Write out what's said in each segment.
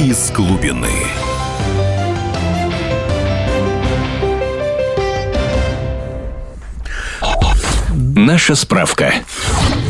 из глубины. Наша справка.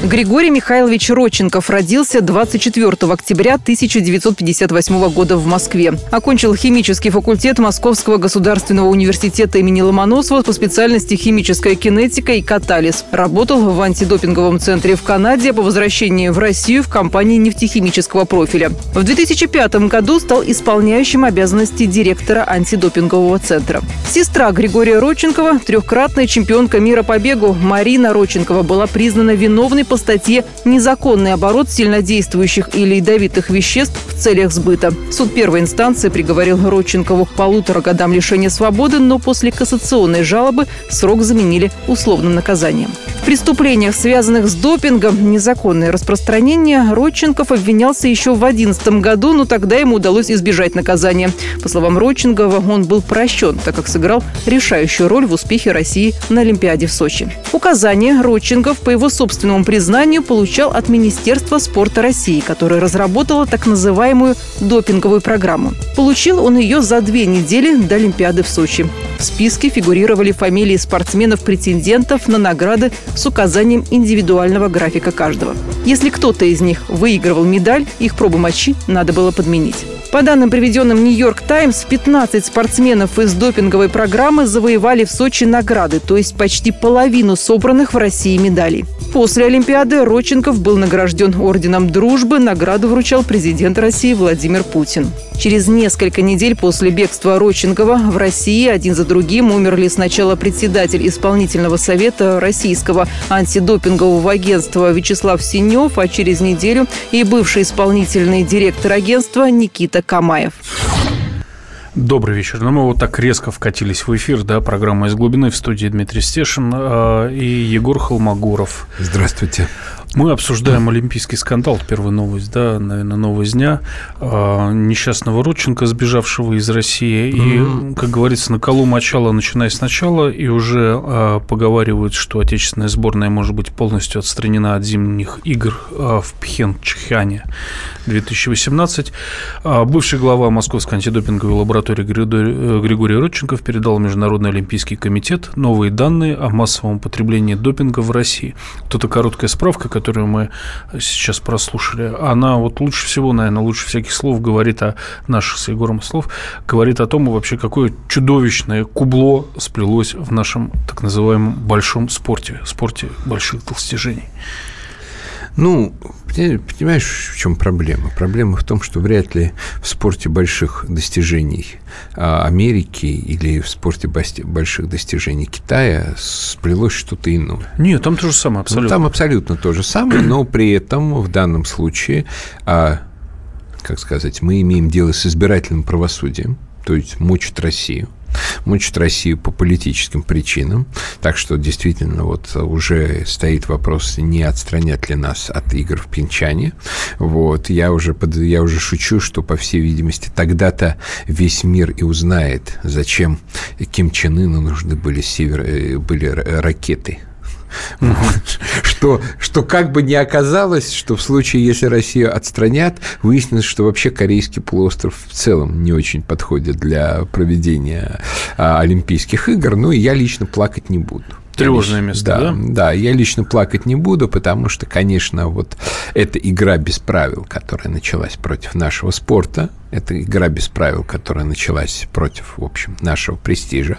Григорий Михайлович Роченков родился 24 октября 1958 года в Москве. Окончил химический факультет Московского государственного университета имени Ломоносова по специальности химическая кинетика и катализ. Работал в антидопинговом центре в Канаде, по возвращении в Россию в компании нефтехимического профиля. В 2005 году стал исполняющим обязанности директора антидопингового центра. Сестра Григория Роченкова, трехкратная чемпионка мира по бегу Марина Роченкова, была признана виновной по статье «Незаконный оборот сильнодействующих или ядовитых веществ в целях сбыта». Суд первой инстанции приговорил Родченкову к полутора годам лишения свободы, но после кассационной жалобы срок заменили условным наказанием. В преступлениях, связанных с допингом, незаконное распространение Родченков обвинялся еще в 2011 году, но тогда ему удалось избежать наказания. По словам Родченкова, он был прощен, так как сыграл решающую роль в успехе России на Олимпиаде в Сочи. Указания Родченков, по его собственному признанию, получал от Министерства спорта России, которое разработало так называемую допинговую программу. Получил он ее за две недели до Олимпиады в Сочи. В списке фигурировали фамилии спортсменов-претендентов на награды с указанием индивидуального графика каждого. Если кто-то из них выигрывал медаль, их пробу мочи надо было подменить. По данным, приведенным «Нью-Йорк Таймс», 15 спортсменов из допинговой программы завоевали в Сочи награды, то есть почти половину собранных в России медалей. После Олимпиады Родченков был награжден Орденом Дружбы. Награду вручал президент России Владимир Путин. Через несколько недель после бегства Родченкова в России один за другим умерли сначала председатель исполнительного совета Российского антидопингового агентства Вячеслав Синев, а через неделю и бывший исполнительный директор агентства Никита Камаев. Добрый вечер. Ну, мы вот так резко вкатились в эфир, да, программа «Из глубины» в студии Дмитрий Стешин э, и Егор Холмогоров. Здравствуйте. Мы обсуждаем олимпийский скандал, первая новость, да, наверное, новость дня, э, несчастного Родченко, сбежавшего из России. И, как говорится, на колу мочала, начиная сначала, и уже э, поговаривают, что отечественная сборная может быть полностью отстранена от зимних игр э, в Пхенчхане 2018. Э, бывший глава Московской антидопинговой лаборатории Григорий, Григорий Родченков передал Международный олимпийский комитет новые данные о массовом потреблении допинга в России. Тут короткая справка, которую мы сейчас прослушали, она вот лучше всего, наверное, лучше всяких слов говорит о наших с Егором слов, говорит о том, вообще какое чудовищное кубло сплелось в нашем так называемом большом спорте, спорте больших достижений. Ну, понимаешь, в чем проблема? Проблема в том, что вряд ли в спорте больших достижений а, Америки или в спорте больших достижений Китая сплелось что-то иное. Нет, там то же самое, абсолютно. Ну, там абсолютно то же самое, но при этом в данном случае, а, как сказать, мы имеем дело с избирательным правосудием, то есть мучат Россию мучат Россию по политическим причинам. Так что действительно вот уже стоит вопрос, не отстранят ли нас от игр в Пинчане. Вот. Я уже, под, я уже шучу, что, по всей видимости, тогда-то весь мир и узнает, зачем Ким Чен Ыну нужны были, север, э, были ракеты что, что как бы не оказалось, что в случае, если Россию отстранят, выяснится, что вообще Корейский полуостров в целом не очень подходит для проведения а, Олимпийских игр. Ну, и я лично плакать не буду. Тревожное место, да, да? Да, я лично плакать не буду, потому что, конечно, вот эта игра без правил, которая началась против нашего спорта, это игра без правил, которая началась против, в общем, нашего престижа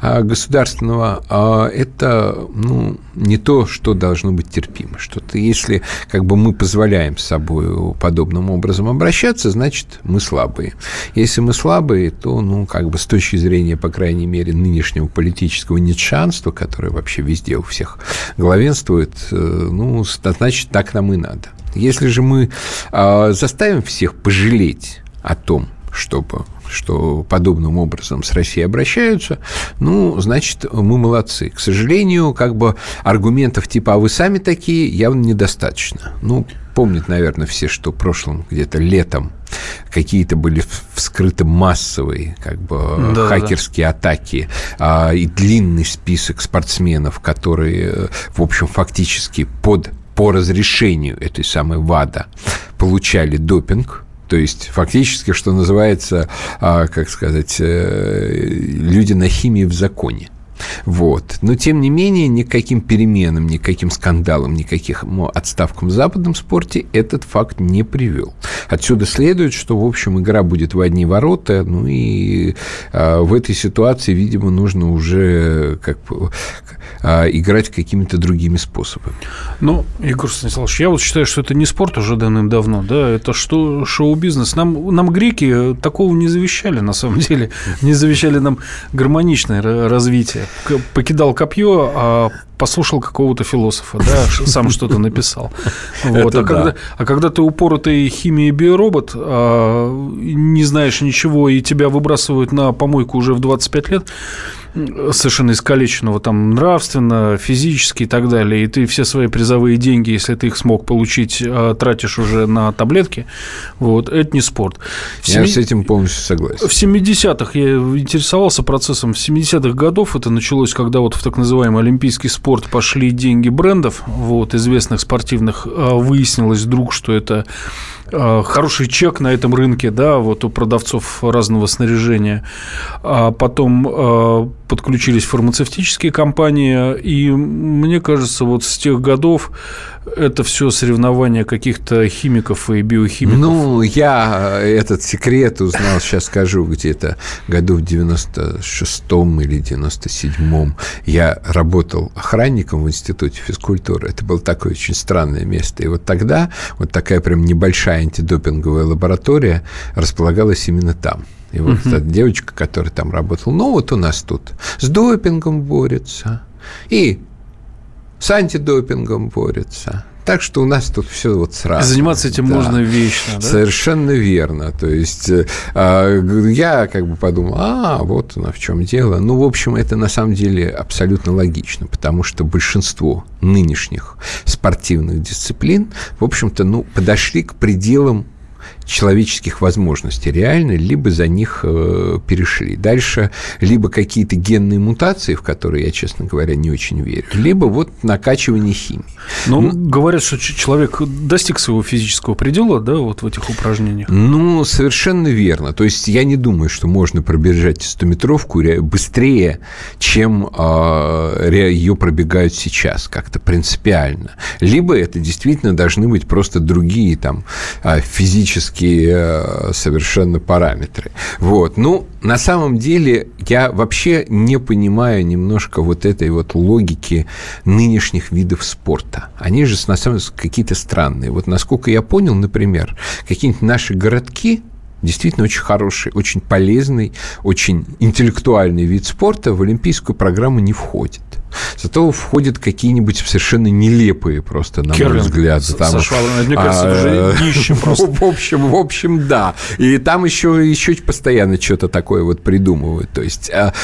а государственного, а это ну, не то, что должно быть терпимо. Что-то, если как бы мы позволяем с собой подобным образом обращаться, значит, мы слабые. Если мы слабые, то, ну, как бы с точки зрения, по крайней мере, нынешнего политического нетшанства, которое вообще везде у всех главенствует, э, ну, значит, так нам и надо. Если же мы э, заставим всех пожалеть о том, чтобы что подобным образом с Россией обращаются, ну, значит, мы молодцы. К сожалению, как бы аргументов типа «а вы сами такие» явно недостаточно. Ну, помнят, наверное, все, что в прошлом где-то летом какие-то были вскрыты массовые как бы да, хакерские да. атаки а, и длинный список спортсменов, которые, в общем, фактически под по разрешению этой самой ВАДА получали допинг, То есть, фактически, что называется, а, как сказать, э, люди на химии в законе. Вот. Но, тем не менее, никаким переменам, никаким скандалам, никаких отставкам в западном спорте этот факт не привел. Отсюда следует, что, в общем, игра будет в одни ворота, ну и э, в этой ситуации, видимо, нужно уже как, э, играть какими-то другими способами. Ну, Егор Станиславович, я вот считаю, что это не спорт уже давным-давно, да, это что шоу-бизнес. Нам, нам греки такого не завещали, на самом деле, не завещали нам гармоничное развитие покидал копье, а послушал какого-то философа, да, сам что-то написал. Вот. А, когда, а когда ты упоротый химией биоробот, а, не знаешь ничего, и тебя выбрасывают на помойку уже в 25 лет, совершенно искалеченного там нравственно, физически и так далее, и ты все свои призовые деньги, если ты их смог получить, а, тратишь уже на таблетки, вот, это не спорт. В я 7... с этим полностью согласен. В 70-х я интересовался процессом, в 70-х годов это началось, когда вот в так называемый олимпийский спорт пошли деньги брендов, вот, известных спортивных, а, выяснилось вдруг, что это хороший чек на этом рынке, да, вот у продавцов разного снаряжения. А потом а, подключились фармацевтические компании, и мне кажется, вот с тех годов это все соревнования каких-то химиков и биохимиков. Ну, я этот секрет узнал, сейчас скажу, где-то году в 96-м или 97-м. Я работал охранником в Институте физкультуры. Это было такое очень странное место. И вот тогда вот такая прям небольшая антидопинговая лаборатория располагалась именно там. И вот uh-huh. эта девочка, которая там работала, ну вот у нас тут с допингом борется, и с антидопингом борется. Так что у нас тут все вот сразу. заниматься этим да. можно вечно, да? Совершенно верно. То есть э, я как бы подумал, а, вот оно в чем дело. Ну, в общем, это на самом деле абсолютно логично, потому что большинство нынешних спортивных дисциплин, в общем-то, ну, подошли к пределам человеческих возможностей реально, либо за них э, перешли. Дальше либо какие-то генные мутации, в которые я, честно говоря, не очень верю, либо вот накачивание химии. Ну, ну говорят, что человек достиг своего физического предела, да, вот в этих упражнениях. Ну, совершенно верно. То есть я не думаю, что можно пробежать 100-метровку быстрее, чем э, ее пробегают сейчас, как-то принципиально. Либо это действительно должны быть просто другие там а, физические технические э, совершенно параметры. Вот. Ну, на самом деле, я вообще не понимаю немножко вот этой вот логики нынешних видов спорта. Они же, на самом деле, какие-то странные. Вот насколько я понял, например, какие-нибудь наши городки, действительно очень хороший, очень полезный, очень интеллектуальный вид спорта в олимпийскую программу не входит. Зато входят какие-нибудь совершенно нелепые просто, на Керлинг. мой взгляд. Там, Со шваброй, мне кажется, а, уже днище просто. В общем, в общем, да. И там еще, еще постоянно что-то такое вот придумывают. То есть а,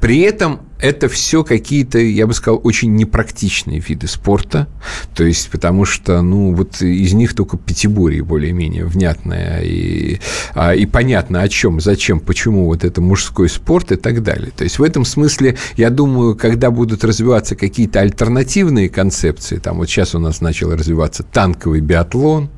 при этом это все какие-то, я бы сказал, очень непрактичные виды спорта. То есть, потому что, ну, вот из них только пятиборье более-менее внятное и, а, и понятно, о чем, зачем, почему вот это мужской спорт и так далее. То есть, в этом смысле, я думаю, когда будут развиваться какие-то альтернативные концепции, там вот сейчас у нас начал развиваться танковый биатлон,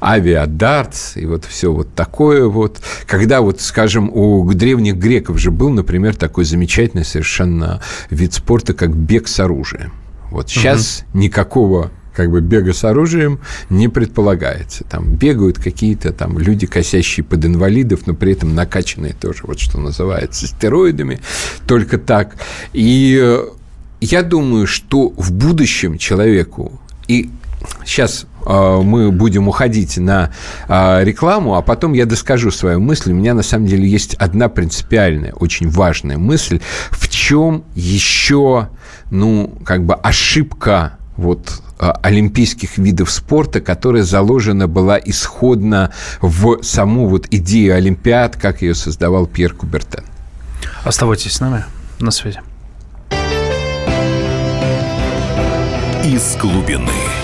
авиадартс и вот все вот такое вот, когда вот, скажем, у древних греков же был, например, такой замечательный совершенно на вид спорта, как бег с оружием. Вот сейчас угу. никакого как бы бега с оружием не предполагается. Там бегают какие-то там люди, косящие под инвалидов, но при этом накачанные тоже, вот что называется, стероидами, только так. И э, я думаю, что в будущем человеку, и сейчас мы будем уходить на а, рекламу, а потом я доскажу свою мысль. У меня на самом деле есть одна принципиальная, очень важная мысль, в чем еще, ну, как бы ошибка вот а, олимпийских видов спорта, которая заложена была исходно в саму вот идею Олимпиад, как ее создавал Пьер Кубертен. Оставайтесь с нами на связи. Из глубины.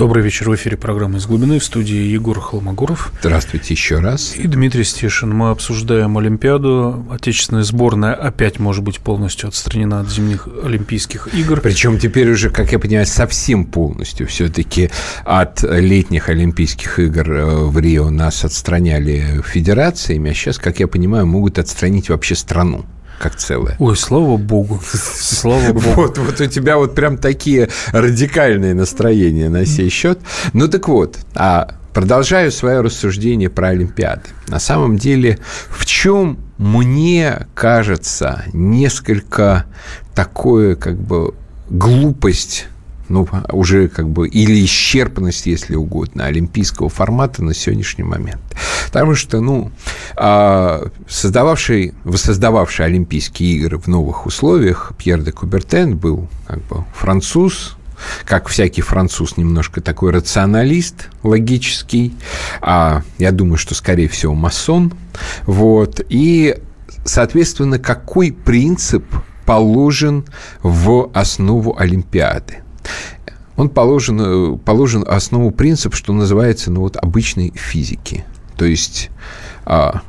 Добрый вечер. В эфире программы «Из глубины» в студии Егор Холмогоров. Здравствуйте еще раз. И Дмитрий Стешин. Мы обсуждаем Олимпиаду. Отечественная сборная опять может быть полностью отстранена от зимних Олимпийских игр. Причем теперь уже, как я понимаю, совсем полностью. Все-таки от летних Олимпийских игр э, в Рио нас отстраняли федерациями, а сейчас, как я понимаю, могут отстранить вообще страну как целое. Ой, слава богу. Слава богу. Вот, вот у тебя вот прям такие радикальные настроения на сей счет. Ну так вот, а продолжаю свое рассуждение про Олимпиады. На самом деле, в чем мне кажется несколько такое как бы глупость ну, уже как бы, или исчерпанность, если угодно, олимпийского формата на сегодняшний момент. Потому что, ну, а, создававший, воссоздававший Олимпийские игры в новых условиях Пьер де Кубертен был как бы француз, как всякий француз, немножко такой рационалист логический, а я думаю, что, скорее всего, масон, вот, и, соответственно, какой принцип положен в основу Олимпиады? Он положен, э, положен основу принцип, что называется, ну вот, обычной физики. То есть а,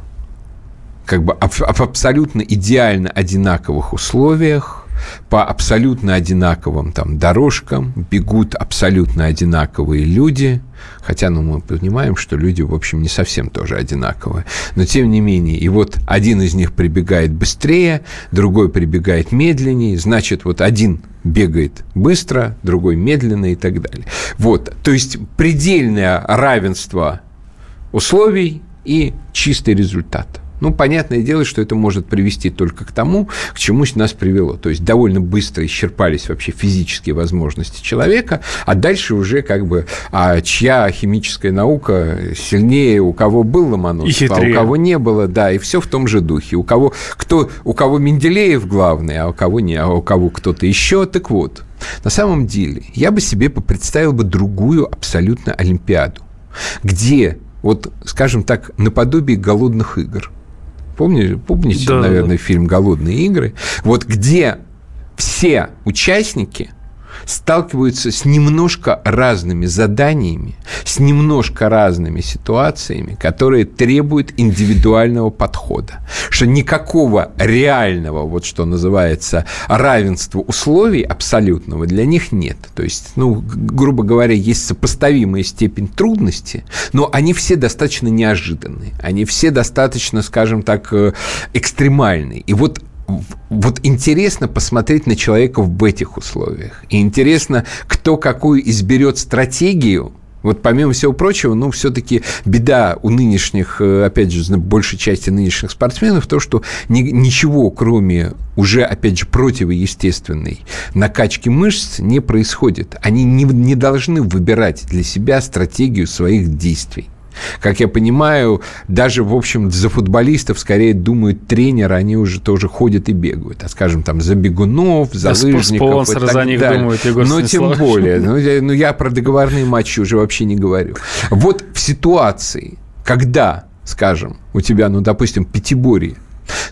как бы в абсолютно идеально одинаковых условиях по абсолютно одинаковым там дорожкам бегут абсолютно одинаковые люди, хотя ну, мы понимаем, что люди, в общем, не совсем тоже одинаковые, но тем не менее, и вот один из них прибегает быстрее, другой прибегает медленнее, значит, вот один бегает быстро, другой медленно и так далее. Вот, то есть предельное равенство условий и чистый результат. Ну, понятное дело, что это может привести только к тому, к чему нас привело. То есть довольно быстро исчерпались вообще физические возможности человека, а дальше уже как бы а чья химическая наука сильнее, у кого был Ломоносов, а у кого не было, да, и все в том же духе. У кого, кто, у кого Менделеев главный, а у кого не, а у кого кто-то еще, так вот. На самом деле, я бы себе представил бы другую абсолютно Олимпиаду, где вот, скажем так, наподобие голодных игр – Помните, помните да, наверное, да. фильм «Голодные игры»? Вот где все участники сталкиваются с немножко разными заданиями, с немножко разными ситуациями, которые требуют индивидуального подхода. Что никакого реального, вот что называется, равенства условий абсолютного для них нет. То есть, ну, грубо говоря, есть сопоставимая степень трудности, но они все достаточно неожиданные. Они все достаточно, скажем так, э, экстремальные. И вот вот интересно посмотреть на человека в этих условиях. И интересно, кто какую изберет стратегию, вот помимо всего прочего, ну, все-таки беда у нынешних, э, опять же, большей части нынешних спортсменов, то, что ни, ничего, кроме уже, опять же, противоестественной накачки мышц не происходит. Они не, не должны выбирать для себя стратегию своих действий. Как я понимаю, даже, в общем, за футболистов скорее думают тренеры, они уже тоже ходят и бегают. А, скажем, там, за бегунов, за да, лыжников и так за них далее. думают, Егор Но тем более. Ну я, ну, я про договорные матчи уже вообще не говорю. Вот в ситуации, когда, скажем, у тебя, ну, допустим, пятиборье,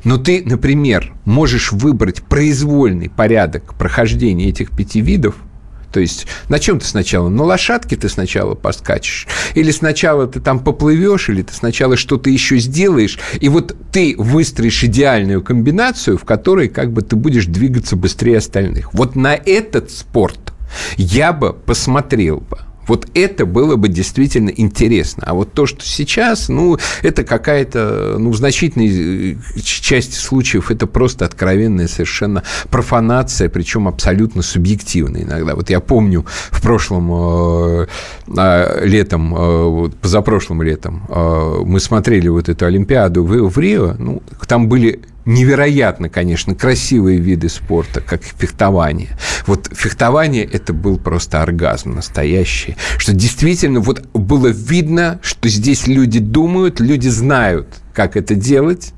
но ты, например, можешь выбрать произвольный порядок прохождения этих пяти видов – то есть на чем ты сначала? На лошадке ты сначала поскачешь? Или сначала ты там поплывешь, или ты сначала что-то еще сделаешь, и вот ты выстроишь идеальную комбинацию, в которой как бы ты будешь двигаться быстрее остальных. Вот на этот спорт я бы посмотрел бы. Вот это было бы действительно интересно. А вот то, что сейчас, ну, это какая-то, ну, в значительной э, части случаев это просто откровенная совершенно профанация, причем абсолютно субъективная иногда. Вот я помню в прошлом э, а, летом, э, позапрошлым летом э, мы смотрели вот эту Олимпиаду в, в Рио, ну, там были невероятно, конечно, красивые виды спорта, как фехтование. Вот фехтование – это был просто оргазм настоящий, что действительно вот было видно, что здесь люди думают, люди знают, как это делать,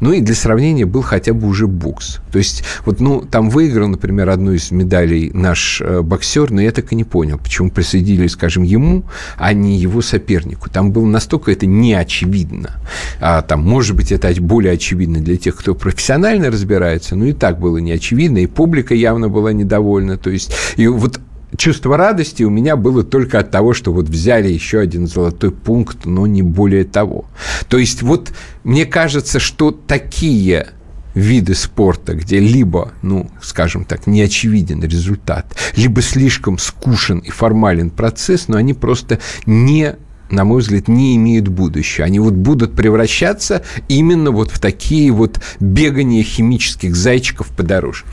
Ну и для сравнения был хотя бы уже бокс. То есть, вот, ну, там выиграл, например, одну из медалей наш э, боксер, но я так и не понял, почему присоединили, скажем, ему, а не его сопернику. Там было настолько это не очевидно. А, там, может быть, это более очевидно для тех, кто профессионально разбирается, но и так было не очевидно, и публика явно была недовольна. То есть, и вот чувство радости у меня было только от того, что вот взяли еще один золотой пункт, но не более того. То есть вот мне кажется, что такие виды спорта, где либо, ну, скажем так, не очевиден результат, либо слишком скушен и формален процесс, но они просто не на мой взгляд, не имеют будущего. Они вот будут превращаться именно вот в такие вот бегания химических зайчиков по дорожке.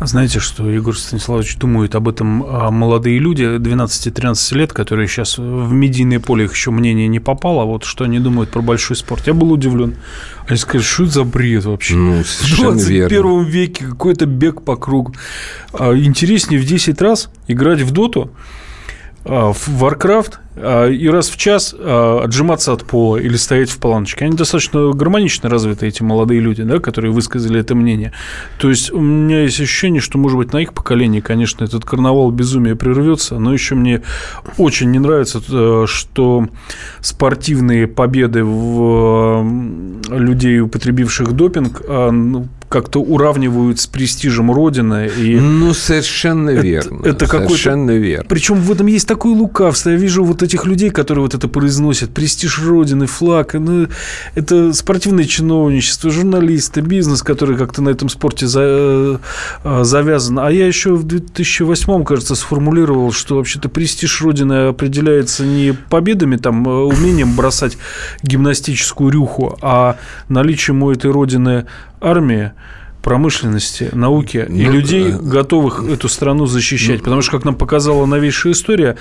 Знаете, что Егор Станиславович думают об этом а, молодые люди 12-13 лет, которые сейчас в медийное поле их еще мнение не попало, а вот что они думают про большой спорт. Я был удивлен. Они сказали, что это за бред вообще? Ну, в 21 верно. веке какой-то бег по кругу. А, интереснее в 10 раз играть в доту, а, в Warcraft а, и раз в час а, отжиматься от пола или стоять в планочке. Они достаточно гармонично развиты, эти молодые люди, да, которые высказали это мнение. То есть у меня есть ощущение, что, может быть, на их поколении, конечно, этот карнавал безумия прервется, но еще мне очень не нравится, э, что спортивные победы в людей, употребивших допинг, ну, как-то уравнивают с престижем Родины. И ну, совершенно это, верно. Это совершенно верно. Причем в этом есть такое лукавство. Я вижу вот этих людей, которые вот это произносят. Престиж Родины, флаг. Ну, это спортивное чиновничество, журналисты, бизнес, который как-то на этом спорте за, э, завязан. А я еще в 2008, кажется, сформулировал, что вообще-то престиж Родины определяется не победами, там, э, умением бросать гимнастическую рюху, а наличием у этой Родины армии, промышленности, науки ну, и людей, э, готовых эту страну защищать. Ну, Потому что, как нам показала новейшая история,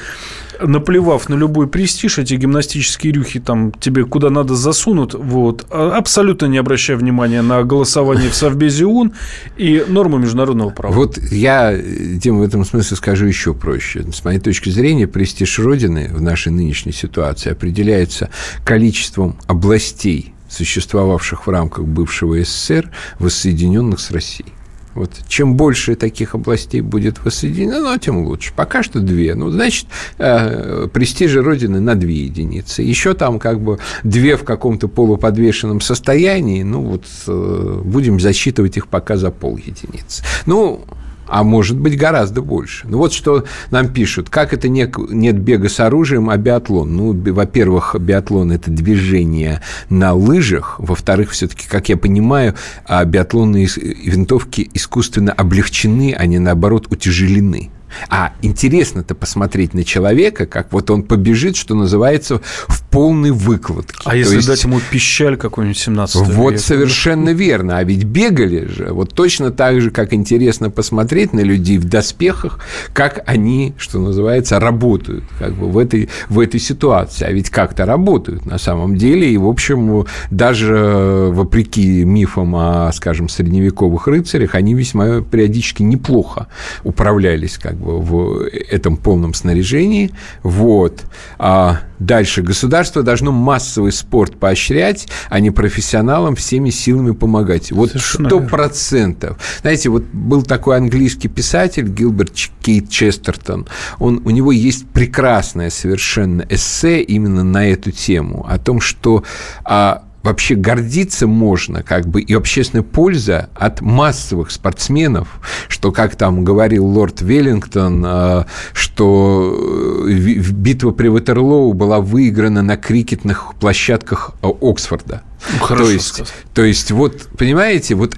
наплевав на любой престиж, эти гимнастические рюхи там тебе куда надо засунут, вот, а абсолютно не обращая внимания на голосование в Совбезе ООН и нормы международного права. Вот я, Дима, в этом смысле скажу еще проще. С моей точки зрения, престиж Родины в нашей нынешней ситуации определяется количеством областей существовавших в рамках бывшего СССР, воссоединенных с Россией. Вот чем больше таких областей будет воссоединено, тем лучше. Пока что две. Ну, значит, э, престижи Родины на две единицы. Еще там как бы две в каком-то полуподвешенном состоянии. Ну, вот э, будем засчитывать их пока за пол единицы. Ну, а может быть гораздо больше. Ну вот что нам пишут, как это не, нет бега с оружием, а биатлон? Ну, во-первых, биатлон – это движение на лыжах, во-вторых, все-таки, как я понимаю, а биатлонные винтовки искусственно облегчены, они, наоборот, утяжелены. А интересно-то посмотреть на человека, как вот он побежит, что называется, в полной выкладке. А То если есть... дать ему пищаль какой-нибудь 17 Вот века? совершенно верно. А ведь бегали же. Вот точно так же, как интересно посмотреть на людей в доспехах, как они, что называется, работают как бы в этой, в этой ситуации. А ведь как-то работают на самом деле. И, в общем, даже вопреки мифам о, скажем, средневековых рыцарях, они весьма периодически неплохо управлялись как бы в этом полном снаряжении. Вот. А дальше. Государство должно массовый спорт поощрять, а не профессионалам всеми силами помогать. Вот сто процентов. Знаете, вот был такой английский писатель Гилберт Кейт Честертон. Он, у него есть прекрасное совершенно эссе именно на эту тему. О том, что а, вообще гордиться можно, как бы, и общественная польза от массовых спортсменов, что, как там говорил лорд Веллингтон, э, что э, битва при Ватерлоу была выиграна на крикетных площадках э, Оксфорда. Ну, хорошо то есть, то есть, вот, понимаете, вот,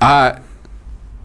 а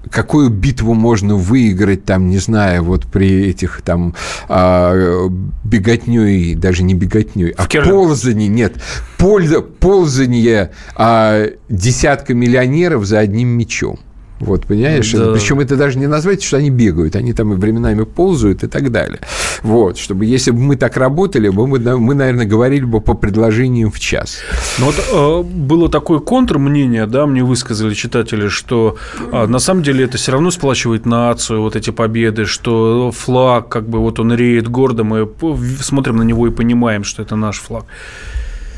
какую битву можно выиграть, там, не знаю, вот при этих там а, беготней, даже не беготней, а ползании, нет, польза, ползание а, десятка миллионеров за одним мечом. Вот, понимаешь? Да. Причем это даже не назвать, что они бегают, они там и временами ползают и так далее. Вот, чтобы если бы мы так работали, мы, мы наверное, говорили бы по предложениям в час. Ну вот э, было такое контрмнение, да, мне высказали читатели, что э, на самом деле это все равно сплачивает нацию, вот эти победы, что флаг, как бы вот он реет гордо, мы смотрим на него и понимаем, что это наш флаг.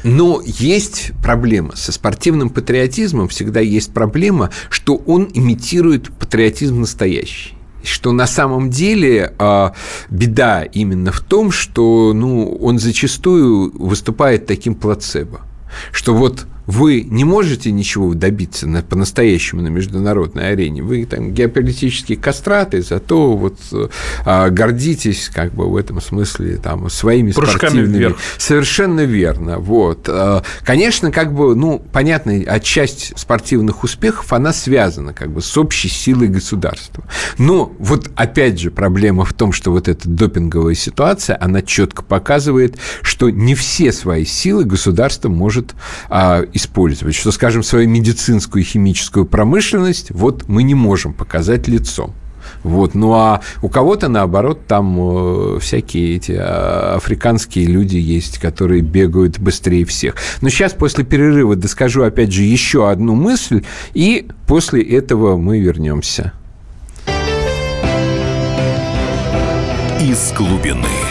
Но есть проблема. Со спортивным патриотизмом всегда есть проблема, что он имитирует патриотизм настоящий что на самом деле э, беда именно в том, что ну, он зачастую выступает таким плацебо, что вот вы не можете ничего добиться на, по-настоящему на международной арене. Вы там геополитические кастраты, зато вот а, гордитесь как бы в этом смысле там своими Прыжками спортивными. Вверх. Совершенно верно. Вот. А, конечно, как бы, ну, понятно, а часть спортивных успехов, она связана как бы с общей силой государства. Но вот опять же проблема в том, что вот эта допинговая ситуация, она четко показывает, что не все свои силы государство может а, использовать, что, скажем, свою медицинскую и химическую промышленность вот мы не можем показать лицом. Вот. Ну а у кого-то, наоборот, там э, всякие эти а, африканские люди есть, которые бегают быстрее всех. Но сейчас после перерыва доскажу, опять же, еще одну мысль, и после этого мы вернемся. Из глубины.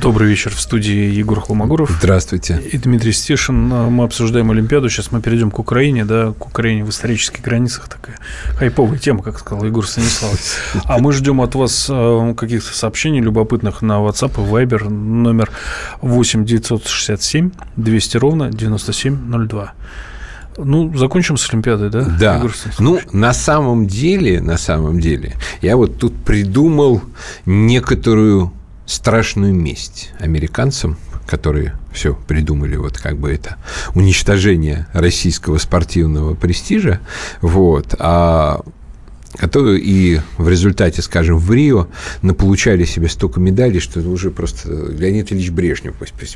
Добрый вечер. В студии Егор Холмогоров. Здравствуйте. И Дмитрий Стешин. Мы обсуждаем Олимпиаду. Сейчас мы перейдем к Украине, да, к Украине в исторических границах. Такая хайповая тема, как сказал Егор Станиславович. А мы ждем от вас э, каких-то сообщений любопытных на WhatsApp и Viber номер 8 967 200 ровно 9702. Ну, закончим с Олимпиадой, да? Да. Ну, на самом деле, на самом деле, я вот тут придумал некоторую страшную месть американцам, которые все придумали, вот как бы это уничтожение российского спортивного престижа, вот, а которые и в результате, скажем, в Рио наполучали себе столько медалей, что уже просто Леонид Ильич Брежнев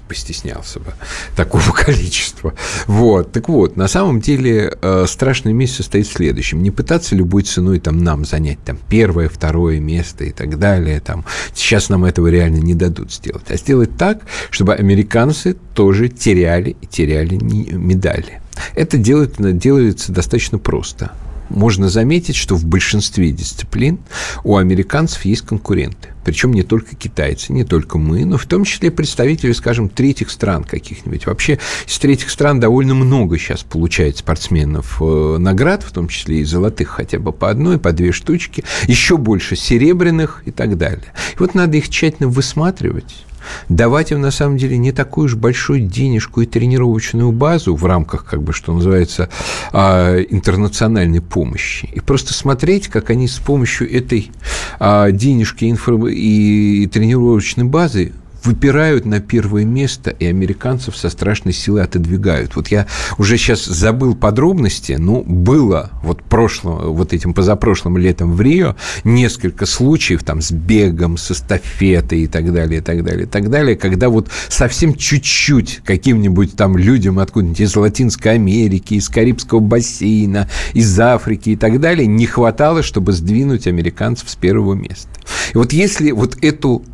постеснялся бы такого количества. Вот. Так вот, на самом деле э, страшная месть состоит в следующем. Не пытаться любой ценой там, нам занять там, первое, второе место и так далее. Там. Сейчас нам этого реально не дадут сделать. А сделать так, чтобы американцы тоже теряли и теряли медали. Это делает, делается достаточно просто можно заметить, что в большинстве дисциплин у американцев есть конкуренты. Причем не только китайцы, не только мы, но в том числе представители, скажем, третьих стран каких-нибудь. Вообще из третьих стран довольно много сейчас получает спортсменов э, наград, в том числе и золотых хотя бы по одной, по две штучки, еще больше серебряных и так далее. И вот надо их тщательно высматривать, давать им на самом деле не такую уж большую денежку и тренировочную базу в рамках, как бы, что называется, а, интернациональной помощи. И просто смотреть, как они с помощью этой а, денежки и тренировочной базы выпирают на первое место и американцев со страшной силой отодвигают. Вот я уже сейчас забыл подробности, но было вот прошлым, вот этим позапрошлым летом в Рио несколько случаев там с бегом, с эстафетой и так далее, и так далее, и так далее, когда вот совсем чуть-чуть каким-нибудь там людям откуда-нибудь из Латинской Америки, из Карибского бассейна, из Африки и так далее не хватало, чтобы сдвинуть американцев с первого места. И вот если вот эту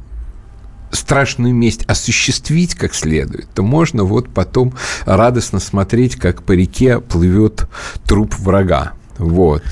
страшную месть осуществить как следует, то можно вот потом радостно смотреть, как по реке плывет труп врага. Вот.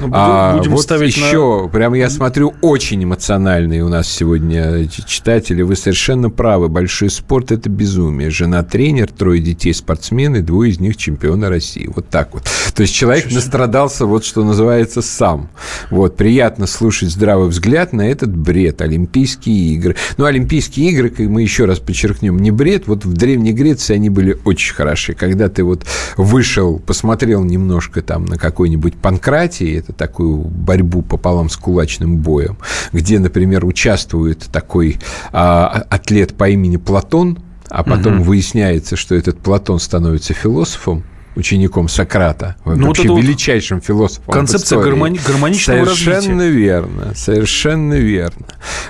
Ну, будем, а, будем вот ставить еще, на... прямо я смотрю, очень эмоциональные у нас сегодня читатели. Вы совершенно правы. Большой спорт – это безумие. Жена тренер, трое детей спортсмены, двое из них чемпионы России. Вот так вот. То есть человек Чуть-чуть. настрадался, вот что называется, сам. Вот. Приятно слушать здравый взгляд на этот бред. Олимпийские игры. Ну, Олимпийские игры, как мы еще раз подчеркнем, не бред. Вот в Древней Греции они были очень хороши. Когда ты вот вышел, посмотрел немножко там на какой-нибудь Панкратии, это такую борьбу пополам с кулачным боем, где, например, участвует такой а, атлет по имени Платон, а потом угу. выясняется, что этот Платон становится философом, учеником Сократа, ну, вообще вот величайшим философом. Концепция гармони- гармоничного совершенно развития. Совершенно верно, совершенно верно.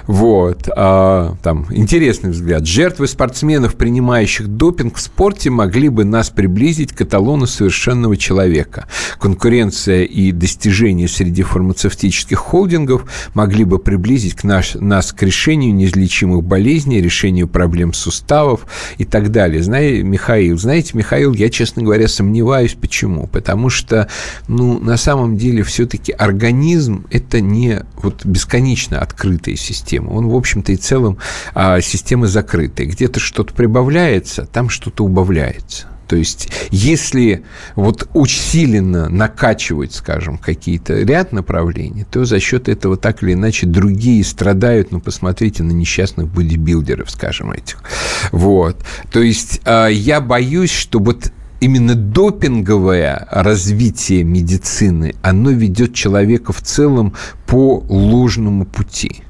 Вот. А, там интересный взгляд. Жертвы спортсменов, принимающих допинг в спорте, могли бы нас приблизить к эталону совершенного человека. Конкуренция и достижения среди фармацевтических холдингов могли бы приблизить к наш, нас к решению неизлечимых болезней, решению проблем суставов и так далее. Знаете, Михаил, знаете, Михаил, я, честно говоря, сомневаюсь сомневаюсь. Почему? Потому что, ну, на самом деле, все-таки организм – это не вот бесконечно открытая система. Он, в общем-то, и целом а, система закрытая. Где-то что-то прибавляется, там что-то убавляется. То есть, если вот усиленно накачивать, скажем, какие-то ряд направлений, то за счет этого так или иначе другие страдают. Ну, посмотрите на несчастных бодибилдеров, скажем, этих. Вот. То есть, а, я боюсь, что вот именно допинговое развитие медицины, оно ведет человека в целом по ложному пути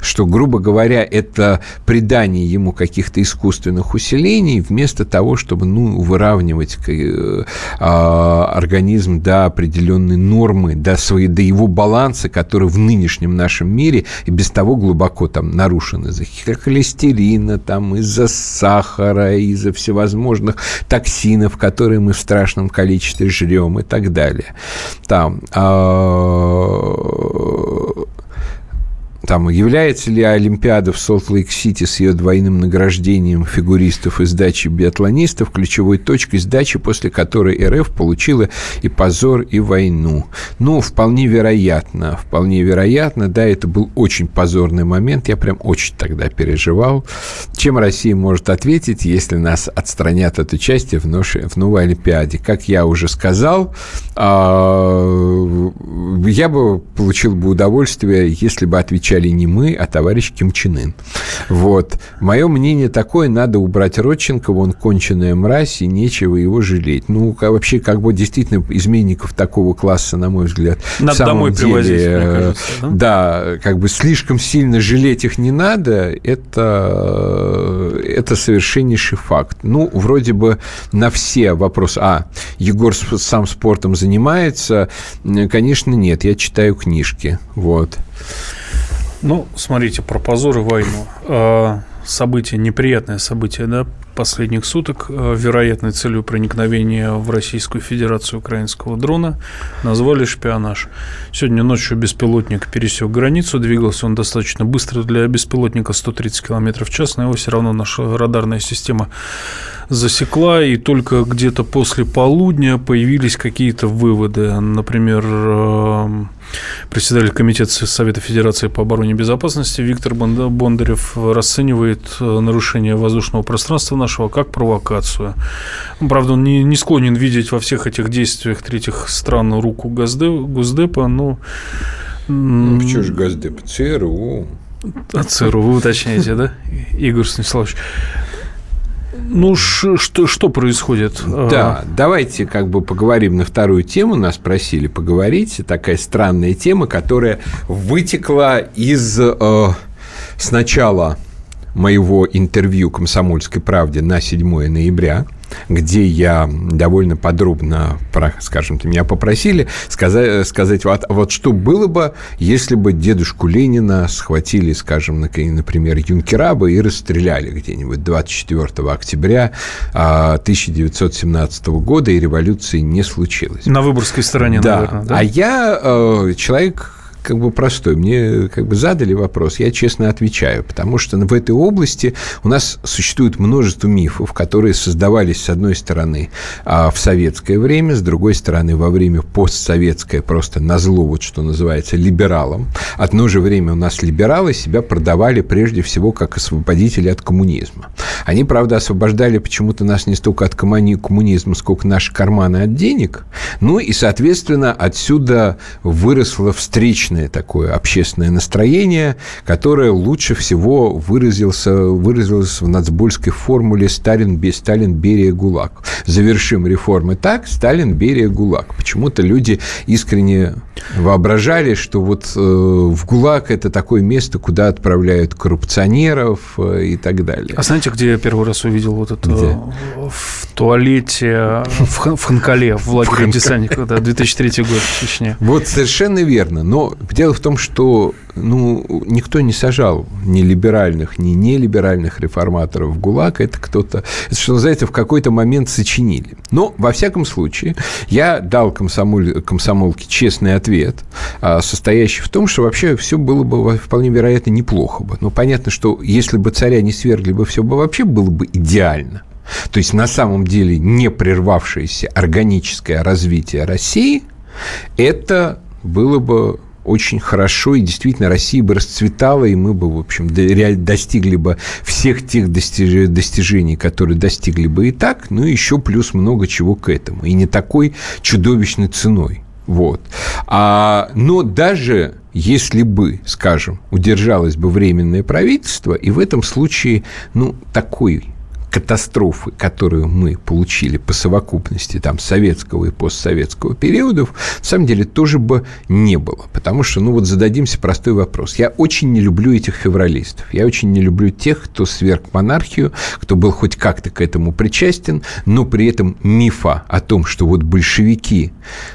что, грубо говоря, это придание ему каких-то искусственных усилений вместо того, чтобы ну, выравнивать э, а, организм до определенной нормы, до, своей, до его баланса, который в нынешнем нашем мире и без того глубоко там нарушен из-за холестерина, там, из-за сахара, из-за всевозможных токсинов, которые мы в страшном количестве жрем и так далее. Там, а, там, является ли Олимпиада в Солт-Лейк-Сити с ее двойным награждением фигуристов и сдачи биатлонистов ключевой точкой сдачи, после которой РФ получила и позор, и войну? Ну, вполне вероятно, вполне вероятно, да, это был очень позорный момент, я прям очень тогда переживал. Чем Россия может ответить, если нас отстранят от участия в, ноше, в новой Олимпиаде? Как я уже сказал, а, я бы получил бы удовольствие, если бы отвечали отвечали не мы, а товарищ Ким Чен Ын. Вот. Мое мнение такое, надо убрать Родченкова, он конченая мразь, и нечего его жалеть. Ну, вообще, как бы действительно изменников такого класса, на мой взгляд, надо домой деле, привозить, мне э, кажется, да? да, как бы слишком сильно жалеть их не надо, это, это совершеннейший факт. Ну, вроде бы на все вопросы. А, Егор сам спортом занимается? Конечно, нет, я читаю книжки. Вот. Ну, смотрите, про позор и войну. А, событие, неприятное событие, да, последних суток. А, вероятной целью проникновения в Российскую Федерацию украинского дрона назвали шпионаж. Сегодня ночью беспилотник пересек границу, двигался он достаточно быстро для беспилотника 130 км в час, но его все равно наша радарная система засекла, и только где-то после полудня появились какие-то выводы. Например, Председатель Комитета Совета Федерации по обороне и безопасности Виктор Бондарев расценивает э, нарушение воздушного пространства нашего как провокацию. Правда, он не, не склонен видеть во всех этих действиях третьих стран руку Госдепа, но... Ну, почему же Госдеп? ЦРУ. А ЦРУ вы уточняете, да, Игорь Станиславович? Ну, что, что происходит? Да, давайте как бы поговорим на вторую тему. Нас просили поговорить. Такая странная тема, которая вытекла из э, сначала моего интервью «Комсомольской правде» на 7 ноября – где я довольно подробно, скажем, меня попросили сказать, сказать вот, вот что было бы, если бы дедушку Ленина схватили, скажем, например, юнкера бы и расстреляли где-нибудь 24 октября 1917 а, года, и революции не случилось. На Выборгской стороне, да. наверное. Да? А я э, человек как бы простой. Мне как бы задали вопрос, я честно отвечаю, потому что в этой области у нас существует множество мифов, которые создавались, с одной стороны, а, в советское время, с другой стороны, во время постсоветское, просто на зло, вот что называется, либералам. Одно же время у нас либералы себя продавали прежде всего как освободители от коммунизма. Они, правда, освобождали почему-то нас не столько от коммунизма, сколько наши карманы от денег. Ну и, соответственно, отсюда выросла встречная известное такое общественное настроение, которое лучше всего выразился, выразилось в нацбольской формуле «Сталин, Сталин, Берия, ГУЛАГ». Завершим реформы так, Сталин, Берия, ГУЛАГ. Почему-то люди искренне воображали, что вот э, в ГУЛАГ это такое место, куда отправляют коррупционеров э, и так далее. А знаете, где я первый раз увидел вот это? Где? В туалете в, в Ханкале, в лагере десантников, да, 2003 год в Чечне. Вот совершенно верно. Но дело в том, что ну, никто не сажал ни либеральных, ни нелиберальных реформаторов в ГУЛАГ. Это кто-то, это, что называется, в какой-то момент сочинили. Но, во всяком случае, я дал комсомоль, комсомолке честный ответ, а, состоящий в том, что вообще все было бы вполне вероятно неплохо бы. Но понятно, что если бы царя не свергли бы, все бы вообще было бы идеально. То есть, на самом деле, не прервавшееся органическое развитие России, это было бы очень хорошо, и действительно Россия бы расцветала, и мы бы, в общем, достигли бы всех тех достижений, которые достигли бы и так, ну и еще плюс много чего к этому. И не такой чудовищной ценой. Вот. А, но даже если бы, скажем, удержалось бы временное правительство, и в этом случае, ну, такой катастрофы, которую мы получили по совокупности там, советского и постсоветского периодов, на самом деле тоже бы не было. Потому что, ну вот зададимся простой вопрос. Я очень не люблю этих февралистов. Я очень не люблю тех, кто сверг монархию, кто был хоть как-то к этому причастен, но при этом мифа о том, что вот большевики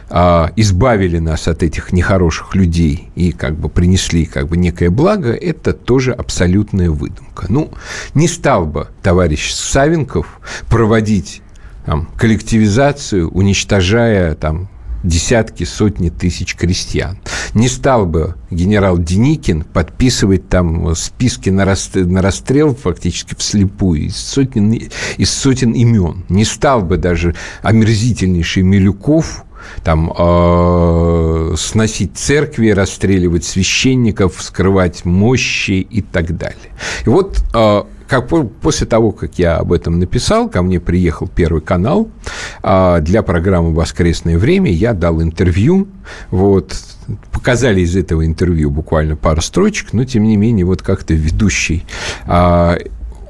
а, избавили нас от этих нехороших людей и как бы принесли как бы некое благо, это тоже абсолютная выдумка. Ну, не стал бы товарищ Савенков проводить там, коллективизацию, уничтожая там, десятки, сотни тысяч крестьян. Не стал бы генерал Деникин подписывать там списки на расстрел, на расстрел фактически вслепую из сотен, из сотен имен. Не стал бы даже омерзительнейший Милюков там э, сносить церкви, расстреливать священников, скрывать мощи и так далее. И вот э, как после того, как я об этом написал, ко мне приехал Первый канал э, для программы «Воскресное время», я дал интервью, вот, показали из этого интервью буквально пару строчек, но, тем не менее, вот как-то ведущий э,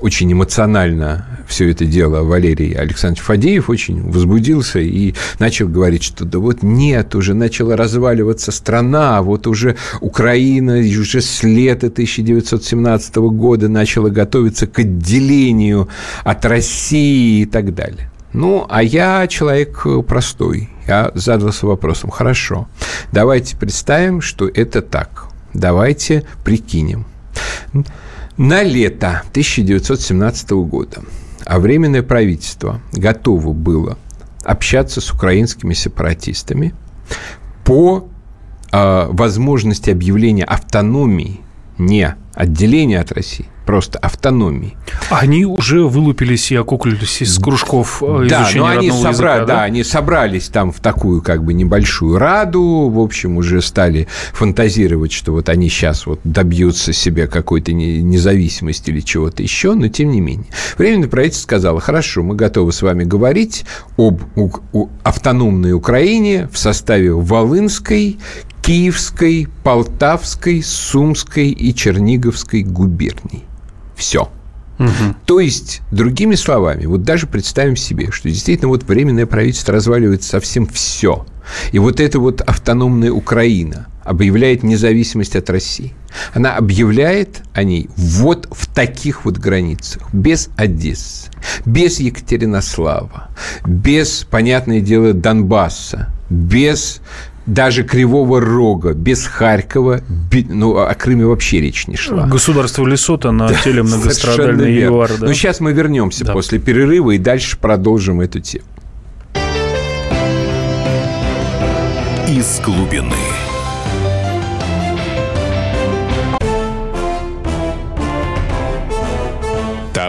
очень эмоционально все это дело Валерий Александрович Фадеев очень возбудился и начал говорить, что да вот нет, уже начала разваливаться страна, вот уже Украина уже с лета 1917 года начала готовиться к отделению от России и так далее. Ну, а я человек простой. Я задался вопросом, хорошо, давайте представим, что это так. Давайте прикинем. На лето 1917 года а Временное правительство готово было общаться с украинскими сепаратистами по э, возможности объявления автономии, не отделения от России, просто автономии. Они уже вылупились и окуклились из кружков э, да, изучения но они собра... языка, да? да, они собрались там в такую как бы небольшую раду, в общем, уже стали фантазировать, что вот они сейчас вот добьются себе какой-то независимости или чего-то еще, но тем не менее. Временное правительство сказало, хорошо, мы готовы с вами говорить об автономной Украине в составе Волынской, Киевской, Полтавской, Сумской и Черниговской губерний. Все. Угу. То есть, другими словами, вот даже представим себе, что действительно вот временное правительство разваливает совсем все. И вот эта вот автономная Украина объявляет независимость от России. Она объявляет о ней вот в таких вот границах, без Одессы, без Екатеринослава, без, понятное дело, Донбасса, без даже Кривого Рога, без Харькова, ну, о Крыме вообще речь не шла. Государство Лесота на да, теле многострадальной ЮАР. Да? Ну, сейчас мы вернемся да. после перерыва и дальше продолжим эту тему. Из глубины.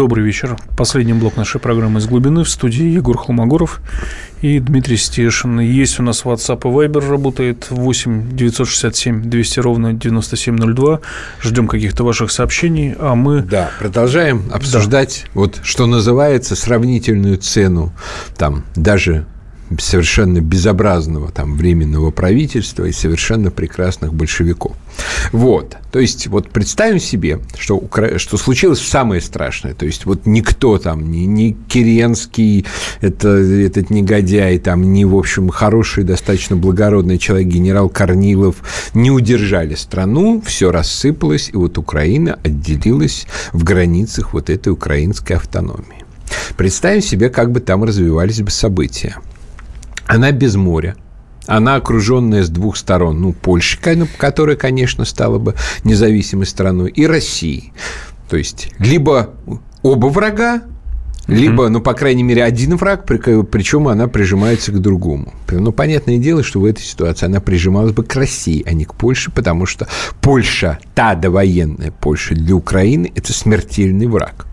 Добрый вечер. Последний блок нашей программы «Из глубины» в студии Егор Холмогоров и Дмитрий Стешин. Есть у нас WhatsApp и Viber работает 8 967 200 ровно 9702. Ждем каких-то ваших сообщений, а мы... Да, продолжаем обсуждать, да. вот что называется, сравнительную цену там даже совершенно безобразного там временного правительства и совершенно прекрасных большевиков. Вот. То есть, вот представим себе, что, что случилось самое страшное. То есть, вот никто там, ни, ни Керенский, это, этот негодяй, там, ни, в общем, хороший, достаточно благородный человек, генерал Корнилов, не удержали страну, все рассыпалось, и вот Украина отделилась в границах вот этой украинской автономии. Представим себе, как бы там развивались бы события. Она без моря. Она окруженная с двух сторон. Ну, Польша, которая, конечно, стала бы независимой страной, и России. То есть, либо оба врага, либо, ну, по крайней мере, один враг, причем она прижимается к другому. Ну, понятное дело, что в этой ситуации она прижималась бы к России, а не к Польше, потому что Польша, та довоенная Польша для Украины, это смертельный враг.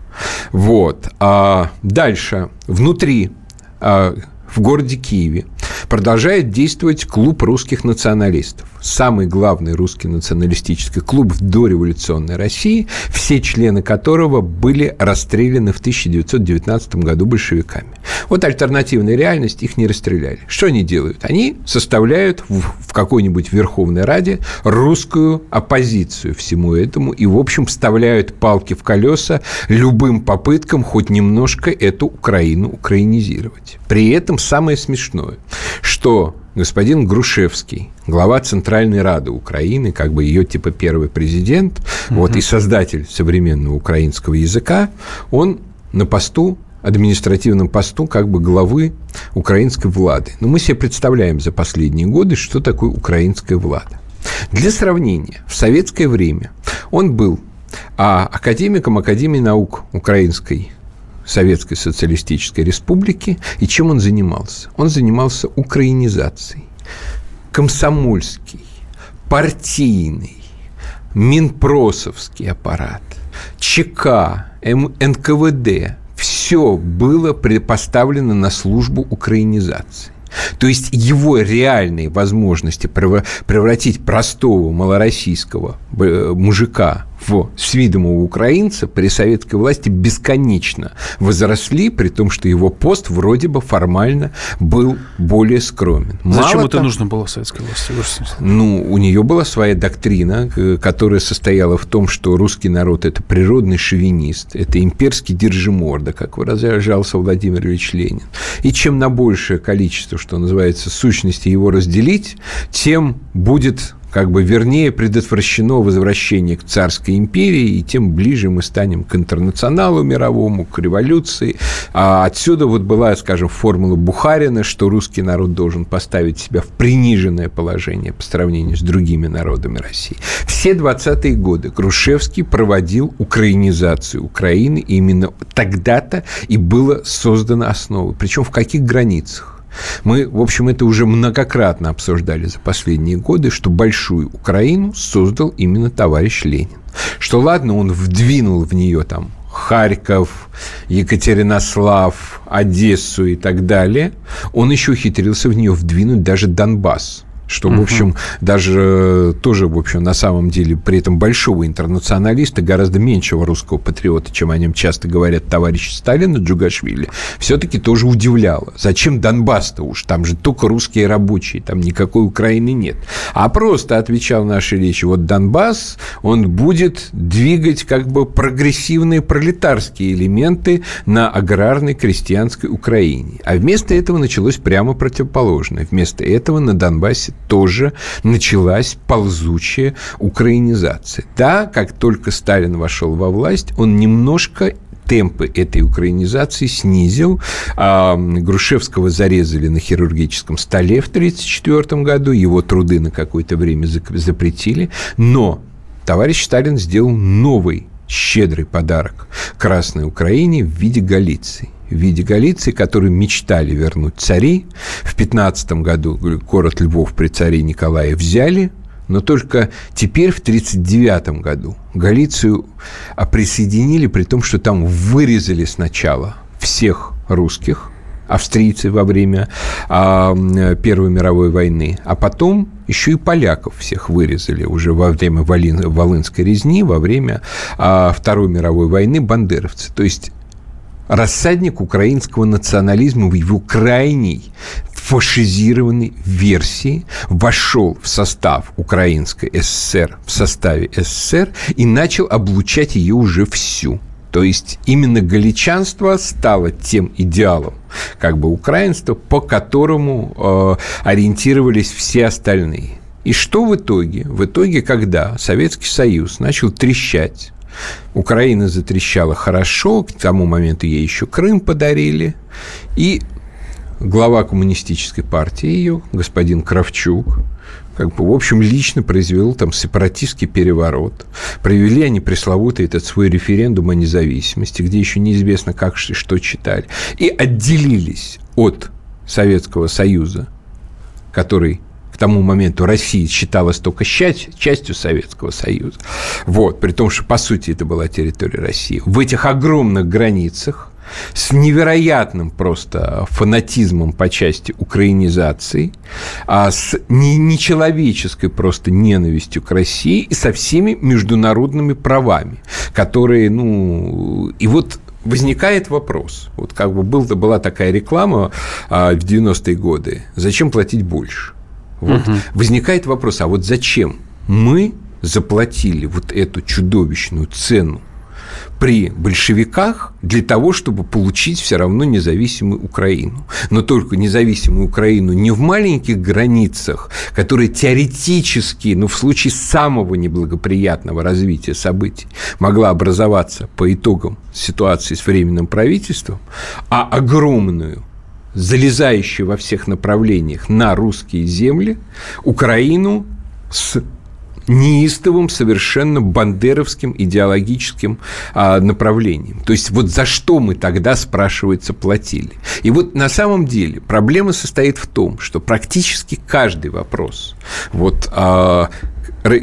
Вот. А дальше. Внутри а, в городе Киеве продолжает действовать клуб русских националистов. Самый главный русский националистический клуб в дореволюционной России, все члены которого были расстреляны в 1919 году большевиками. Вот альтернативная реальность, их не расстреляли. Что они делают? Они составляют в, в какой-нибудь Верховной Раде русскую оппозицию всему этому и, в общем, вставляют палки в колеса любым попыткам хоть немножко эту Украину украинизировать. При этом самое смешное, что господин Грушевский, глава Центральной Рады Украины, как бы ее типа первый президент, угу. вот и создатель современного украинского языка, он на посту административном посту как бы главы украинской влады. Но мы себе представляем за последние годы, что такое украинская влада. Для сравнения, в советское время он был а, академиком Академии наук Украинской Советской Социалистической Республики. И чем он занимался? Он занимался украинизацией. Комсомольский, партийный, Минпросовский аппарат, ЧК, НКВД – все было поставлено на службу украинизации. То есть его реальные возможности превратить простого малороссийского э, мужика в свидомого украинца при советской власти бесконечно возросли, при том, что его пост вроде бы формально был более скромен. Мало Зачем это нужно было советской власти? Ну, у нее была своя доктрина, которая состояла в том, что русский народ – это природный шовинист, это имперский держиморда, как выражался Владимир Ильич Ленин. И чем на большее количество, что называется, сущности его разделить, тем будет как бы вернее предотвращено возвращение к царской империи, и тем ближе мы станем к интернационалу мировому, к революции. А отсюда вот была, скажем, формула Бухарина, что русский народ должен поставить себя в приниженное положение по сравнению с другими народами России. Все 20-е годы Грушевский проводил украинизацию Украины, и именно тогда-то и было создана основа. Причем в каких границах? Мы, в общем, это уже многократно обсуждали за последние годы, что большую Украину создал именно товарищ Ленин. Что, ладно, он вдвинул в нее там Харьков, Екатеринослав, Одессу и так далее, он еще ухитрился в нее вдвинуть даже Донбасс – что, в общем, даже тоже, в общем, на самом деле при этом большого интернационалиста, гораздо меньшего русского патриота, чем о нем часто говорят товарищи Сталина, Джугашвили, все-таки тоже удивляло. Зачем Донбасс-то уж? Там же только русские рабочие, там никакой Украины нет. А просто отвечал нашей речи, вот Донбасс, он будет двигать как бы прогрессивные пролетарские элементы на аграрной крестьянской Украине. А вместо этого началось прямо противоположное. Вместо этого на Донбассе тоже началась ползучая украинизация. Да, как только Сталин вошел во власть, он немножко темпы этой украинизации снизил. А, Грушевского зарезали на хирургическом столе в 1934 году, его труды на какое-то время запретили, но товарищ Сталин сделал новый щедрый подарок Красной Украине в виде Галиции в виде Галиции, которые мечтали вернуть цари. В 15 году город Львов при царе Николае взяли, но только теперь, в 1939 году, Галицию присоединили, при том, что там вырезали сначала всех русских, австрийцы во время а, Первой мировой войны, а потом еще и поляков всех вырезали уже во время Волин, Волынской резни, во время а, Второй мировой войны бандеровцы. То есть рассадник украинского национализма в его крайней фашизированной версии вошел в состав Украинской ССР, в составе СССР и начал облучать ее уже всю. То есть именно галичанство стало тем идеалом, как бы украинства, по которому э, ориентировались все остальные. И что в итоге? В итоге, когда Советский Союз начал трещать, Украина затрещала хорошо, к тому моменту ей еще Крым подарили, и глава коммунистической партии ее, господин Кравчук, как бы, в общем, лично произвел там сепаратистский переворот. Провели они пресловутый этот свой референдум о независимости, где еще неизвестно, как и что читали. И отделились от Советского Союза, который к тому моменту Россия считалась только часть, частью Советского Союза. Вот, при том, что, по сути, это была территория России. В этих огромных границах с невероятным просто фанатизмом по части украинизации, а с нечеловеческой просто ненавистью к России и со всеми международными правами, которые, ну, и вот возникает вопрос. Вот как бы был, была такая реклама а, в 90-е годы. Зачем платить больше? Вот угу. возникает вопрос, а вот зачем мы заплатили вот эту чудовищную цену при большевиках для того, чтобы получить все равно независимую Украину. Но только независимую Украину не в маленьких границах, которые теоретически, ну, в случае самого неблагоприятного развития событий могла образоваться по итогам ситуации с временным правительством, а огромную залезающую во всех направлениях на русские земли, Украину с неистовым, совершенно бандеровским идеологическим а, направлением. То есть вот за что мы тогда, спрашивается, платили. И вот на самом деле проблема состоит в том, что практически каждый вопрос, вот а,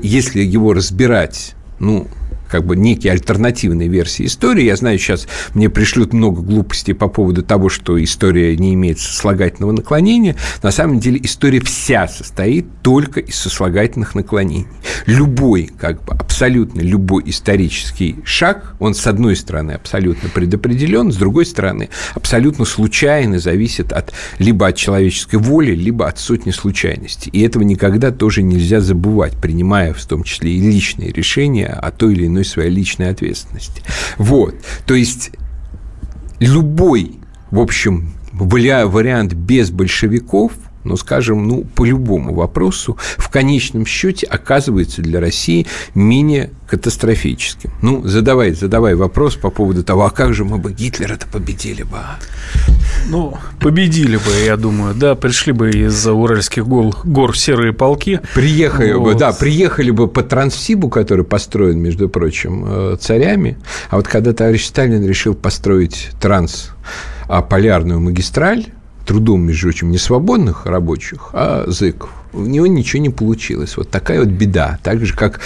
если его разбирать, ну, как бы некие альтернативные версии истории. Я знаю, сейчас мне пришлют много глупостей по поводу того, что история не имеет сослагательного наклонения. На самом деле история вся состоит только из сослагательных наклонений. Любой, как бы абсолютно любой исторический шаг, он с одной стороны абсолютно предопределен, с другой стороны абсолютно случайно зависит от либо от человеческой воли, либо от сотни случайностей. И этого никогда тоже нельзя забывать, принимая в том числе и личные решения о той или иной иной своей личной ответственности. Вот. То есть любой, в общем, вариант без большевиков – ну, скажем, ну, по любому вопросу, в конечном счете оказывается для России менее катастрофическим. Ну, задавай, задавай вопрос по поводу того, а как же мы бы Гитлера-то победили бы? А? Ну, победили бы, я думаю, да, пришли бы из Уральских гор, гор серые полки. Приехали вот. бы, да, приехали бы по Транссибу, который построен, между прочим, э, царями, а вот когда товарищ Сталин решил построить транс полярную магистраль, трудом, между прочим, не свободных рабочих, а зыков. У него ничего не получилось. Вот такая вот беда. Так же, как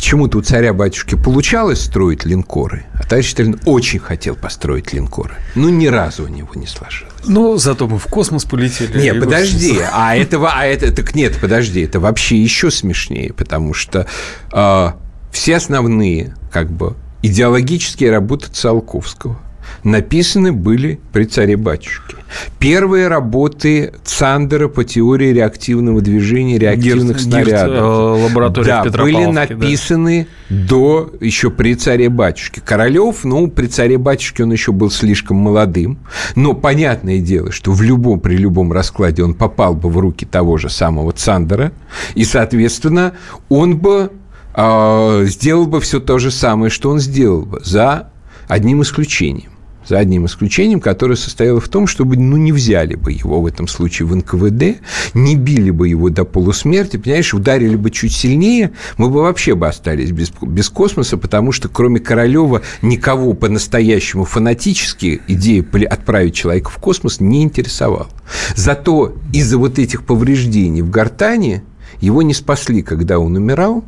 Почему-то у царя-батюшки получалось строить линкоры, а товарищ Сталин очень хотел построить линкоры. Но ни разу у него не сложилось. Ну, зато мы в космос полетели. Нет, подожди, а этого, а это, так нет, подожди, это вообще еще смешнее, потому что э, все основные, как бы, идеологические работы Циолковского – написаны были при царе-батюшке. Первые работы Цандера по теории реактивного движения, реактивных Герц, снарядов. Герц, э, лаборатория да, были написаны да. до еще при царе-батюшке. Королев, ну, при царе-батюшке он еще был слишком молодым. Но понятное дело, что в любом, при любом раскладе он попал бы в руки того же самого Цандера. И, соответственно, он бы э, сделал бы все то же самое, что он сделал бы, за одним исключением За одним исключением, которое состояло в том, чтобы ну, не взяли бы его в этом случае в НКВД, не били бы его до полусмерти, понимаешь, ударили бы чуть сильнее, мы бы вообще бы остались без, без космоса, потому что кроме Королева никого по-настоящему фанатически идея отправить человека в космос не интересовала. Зато из-за вот этих повреждений в гортане его не спасли, когда он умирал,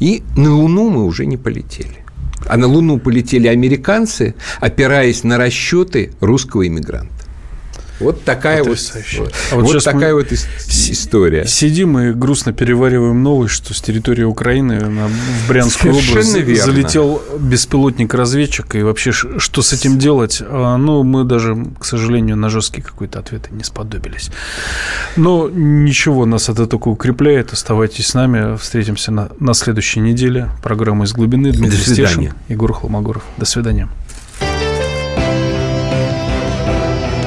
и на Луну мы уже не полетели. А на Луну полетели американцы, опираясь на расчеты русского иммигранта. Вот такая вот, а вот, вот такая вот история. Сидим и грустно перевариваем новость, что с территории Украины на, в Брянскую Совершенно область верно. залетел беспилотник-разведчик, и вообще что с этим делать? А, ну, мы даже, к сожалению, на жесткий какой-то ответ не сподобились. Но ничего, нас это только укрепляет. Оставайтесь с нами. Встретимся на, на следующей неделе. Программа «Из глубины». Дмитрий Стешин, Егор Хломогоров. До свидания.